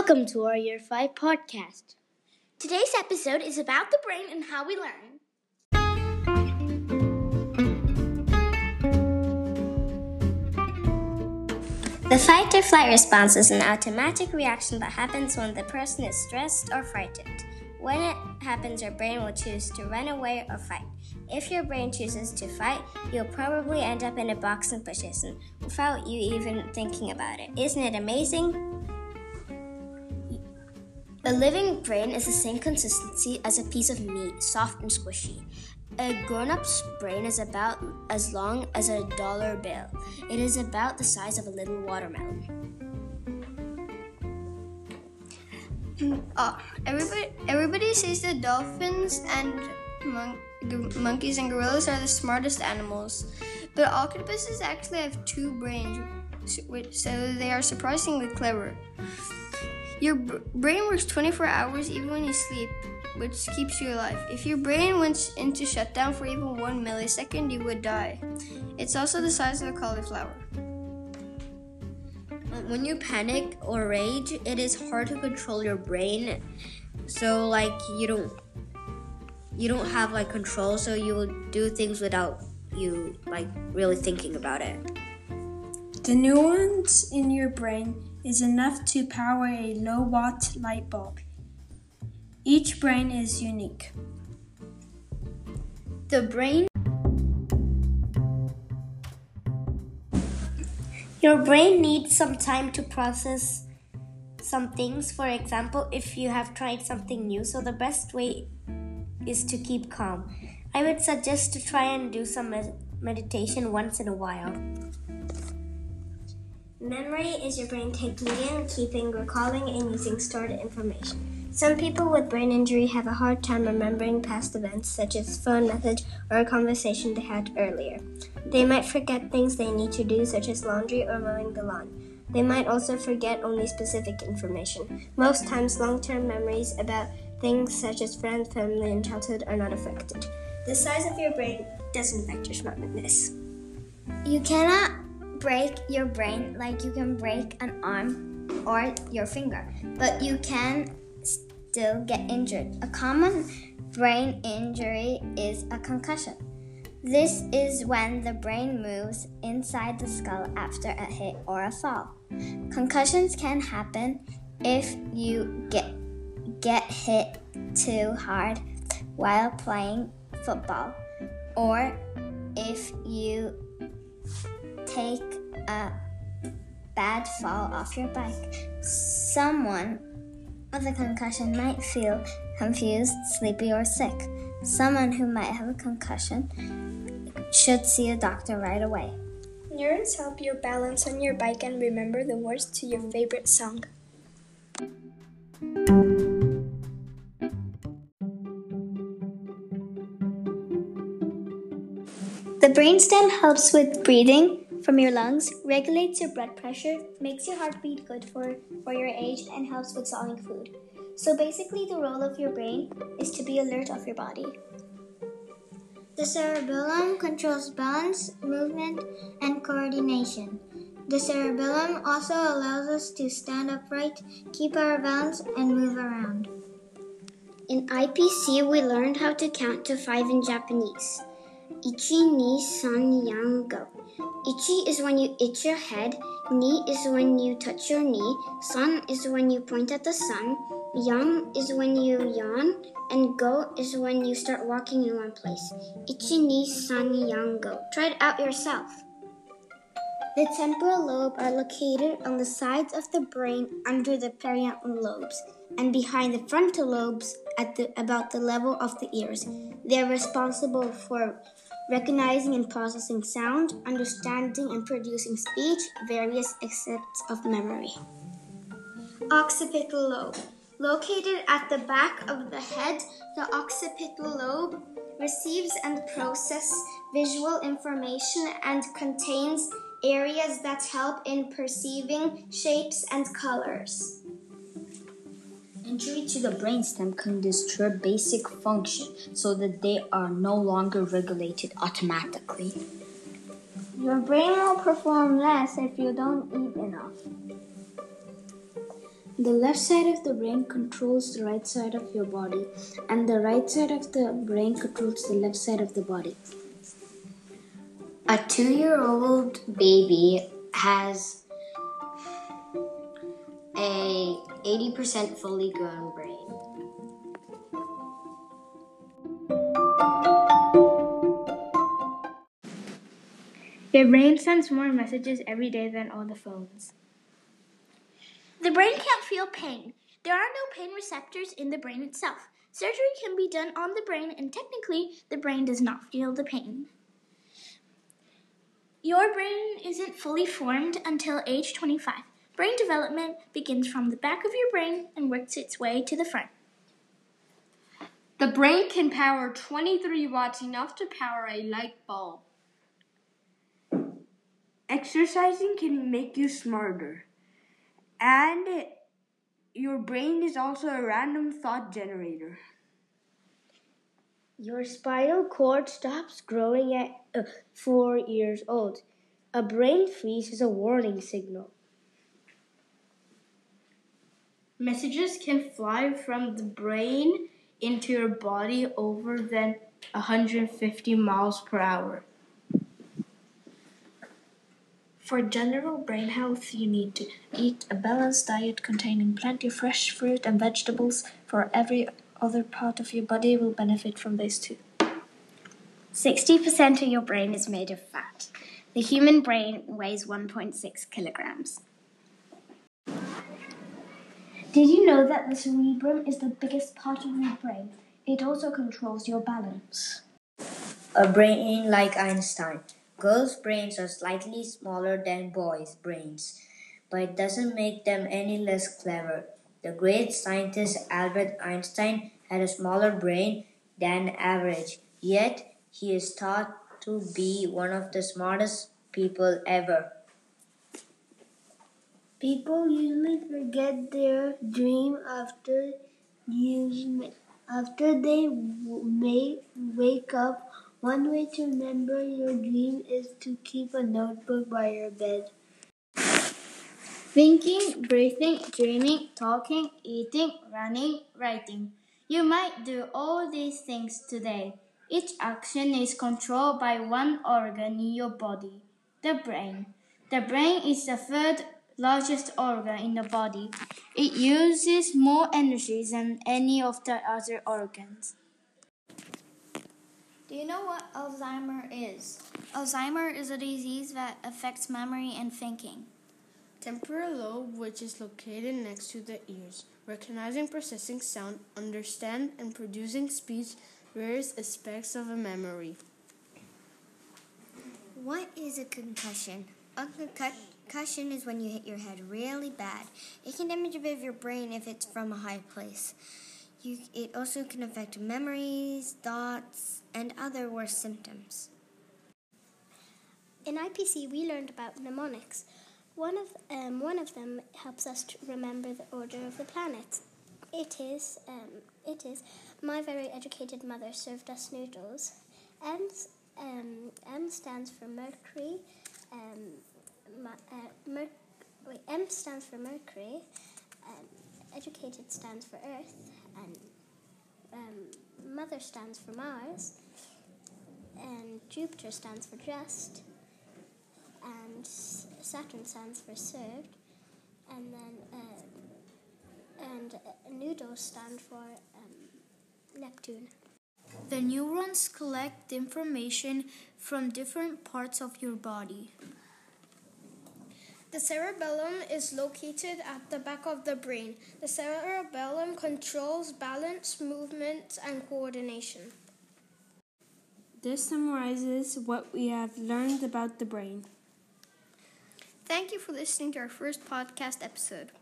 Welcome to our Year 5 podcast. Today's episode is about the brain and how we learn. The fight or flight response is an automatic reaction that happens when the person is stressed or frightened. When it happens, your brain will choose to run away or fight. If your brain chooses to fight, you'll probably end up in a box boxing position without you even thinking about it. Isn't it amazing? A living brain is the same consistency as a piece of meat, soft and squishy. A grown up's brain is about as long as a dollar bill. It is about the size of a little watermelon. Uh, everybody, everybody says that dolphins and mon- g- monkeys and gorillas are the smartest animals, but octopuses actually have two brains, so they are surprisingly clever. Your br- brain works 24 hours even when you sleep, which keeps you alive. If your brain went into shutdown for even one millisecond, you would die. It's also the size of a cauliflower. When you panic or rage, it is hard to control your brain. So like you don't you don't have like control, so you will do things without you like really thinking about it. The neurons in your brain is enough to power a low watt light bulb. Each brain is unique. The brain. Your brain needs some time to process some things. For example, if you have tried something new, so the best way is to keep calm. I would suggest to try and do some med- meditation once in a while. Memory is your brain taking in, keeping, recalling, and using stored information. Some people with brain injury have a hard time remembering past events, such as phone message or a conversation they had earlier. They might forget things they need to do, such as laundry or mowing the lawn. They might also forget only specific information. Most times, long term memories about things such as friends, family, and childhood are not affected. The size of your brain doesn't affect your smartness. You cannot break your brain mm. like you can break an arm or your finger, but you can still get injured. A common brain injury is a concussion. This is when the brain moves inside the skull after a hit or a fall. Concussions can happen if you get get hit too hard while playing football or if you take a bad fall off your bike. Someone with a concussion might feel confused, sleepy, or sick. Someone who might have a concussion should see a doctor right away. Neurons help you balance on your bike and remember the words to your favorite song. The brainstem helps with breathing from your lungs, regulates your blood pressure, makes your heartbeat good for, for your age, and helps with swallowing food. So basically, the role of your brain is to be alert of your body. The cerebellum controls balance, movement, and coordination. The cerebellum also allows us to stand upright, keep our balance, and move around. In IPC, we learned how to count to five in Japanese. Ichi, ni, san, yang, go. Ichi is when you itch your head, ni is when you touch your knee, san is when you point at the sun, yang is when you yawn, and go is when you start walking in one place. Ichi, ni, san, yang, go. Try it out yourself. The temporal lobe are located on the sides of the brain under the parietal lobes and behind the frontal lobes at the, about the level of the ears. They are responsible for recognizing and processing sound, understanding and producing speech, various aspects of memory. Occipital lobe. Located at the back of the head, the occipital lobe receives and processes visual information and contains areas that help in perceiving shapes and colors. Injury to the brainstem can disturb basic function so that they are no longer regulated automatically. Your brain will perform less if you don't eat enough. The left side of the brain controls the right side of your body, and the right side of the brain controls the left side of the body. A two year old baby has a 80% fully grown brain. Your brain sends more messages every day than all the phones. The brain can't feel pain. There are no pain receptors in the brain itself. Surgery can be done on the brain, and technically, the brain does not feel the pain. Your brain isn't fully formed until age 25. Brain development begins from the back of your brain and works its way to the front. The brain can power 23 watts, enough to power a light bulb. Exercising can make you smarter. And your brain is also a random thought generator. Your spinal cord stops growing at uh, four years old. A brain freeze is a warning signal. Messages can fly from the brain into your body over than 150 miles per hour. For general brain health, you need to eat a balanced diet containing plenty of fresh fruit and vegetables. For every other part of your body will benefit from this too. 60% of your brain is made of fat. The human brain weighs 1.6 kilograms. Did you know that the cerebrum is the biggest part of your brain? It also controls your balance. A brain like Einstein. Girls' brains are slightly smaller than boys' brains, but it doesn't make them any less clever. The great scientist Albert Einstein had a smaller brain than average, yet he is thought to be one of the smartest people ever. People usually forget their dream after you after they may wake up. One way to remember your dream is to keep a notebook by your bed. Thinking, breathing, dreaming, talking, eating, running, writing. You might do all these things today. Each action is controlled by one organ in your body, the brain. The brain is the third largest organ in the body. It uses more energy than any of the other organs. Do you know what Alzheimer is? Alzheimer is a disease that affects memory and thinking. Temporal lobe, which is located next to the ears, recognizing, processing sound, understand, and producing speech, various aspects of a memory. What is a concussion? A concussion is when you hit your head really bad. It can damage a bit of your brain if it's from a high place. You, it also can affect memories, thoughts, and other worse symptoms. In IPC, we learned about mnemonics. One of, um, one of them helps us to remember the order of the planets. It is, um, it is, my very educated mother served us noodles. M, um, M stands for Mercury. Um, uh, wait, M stands for Mercury. Um, educated stands for Earth, and um, Mother stands for Mars, and Jupiter stands for just, and Saturn stands for served, and then uh, and uh, noodles stand for um, Neptune. The neurons collect information from different parts of your body. The cerebellum is located at the back of the brain. The cerebellum controls balance, movement, and coordination. This summarizes what we have learned about the brain. Thank you for listening to our first podcast episode.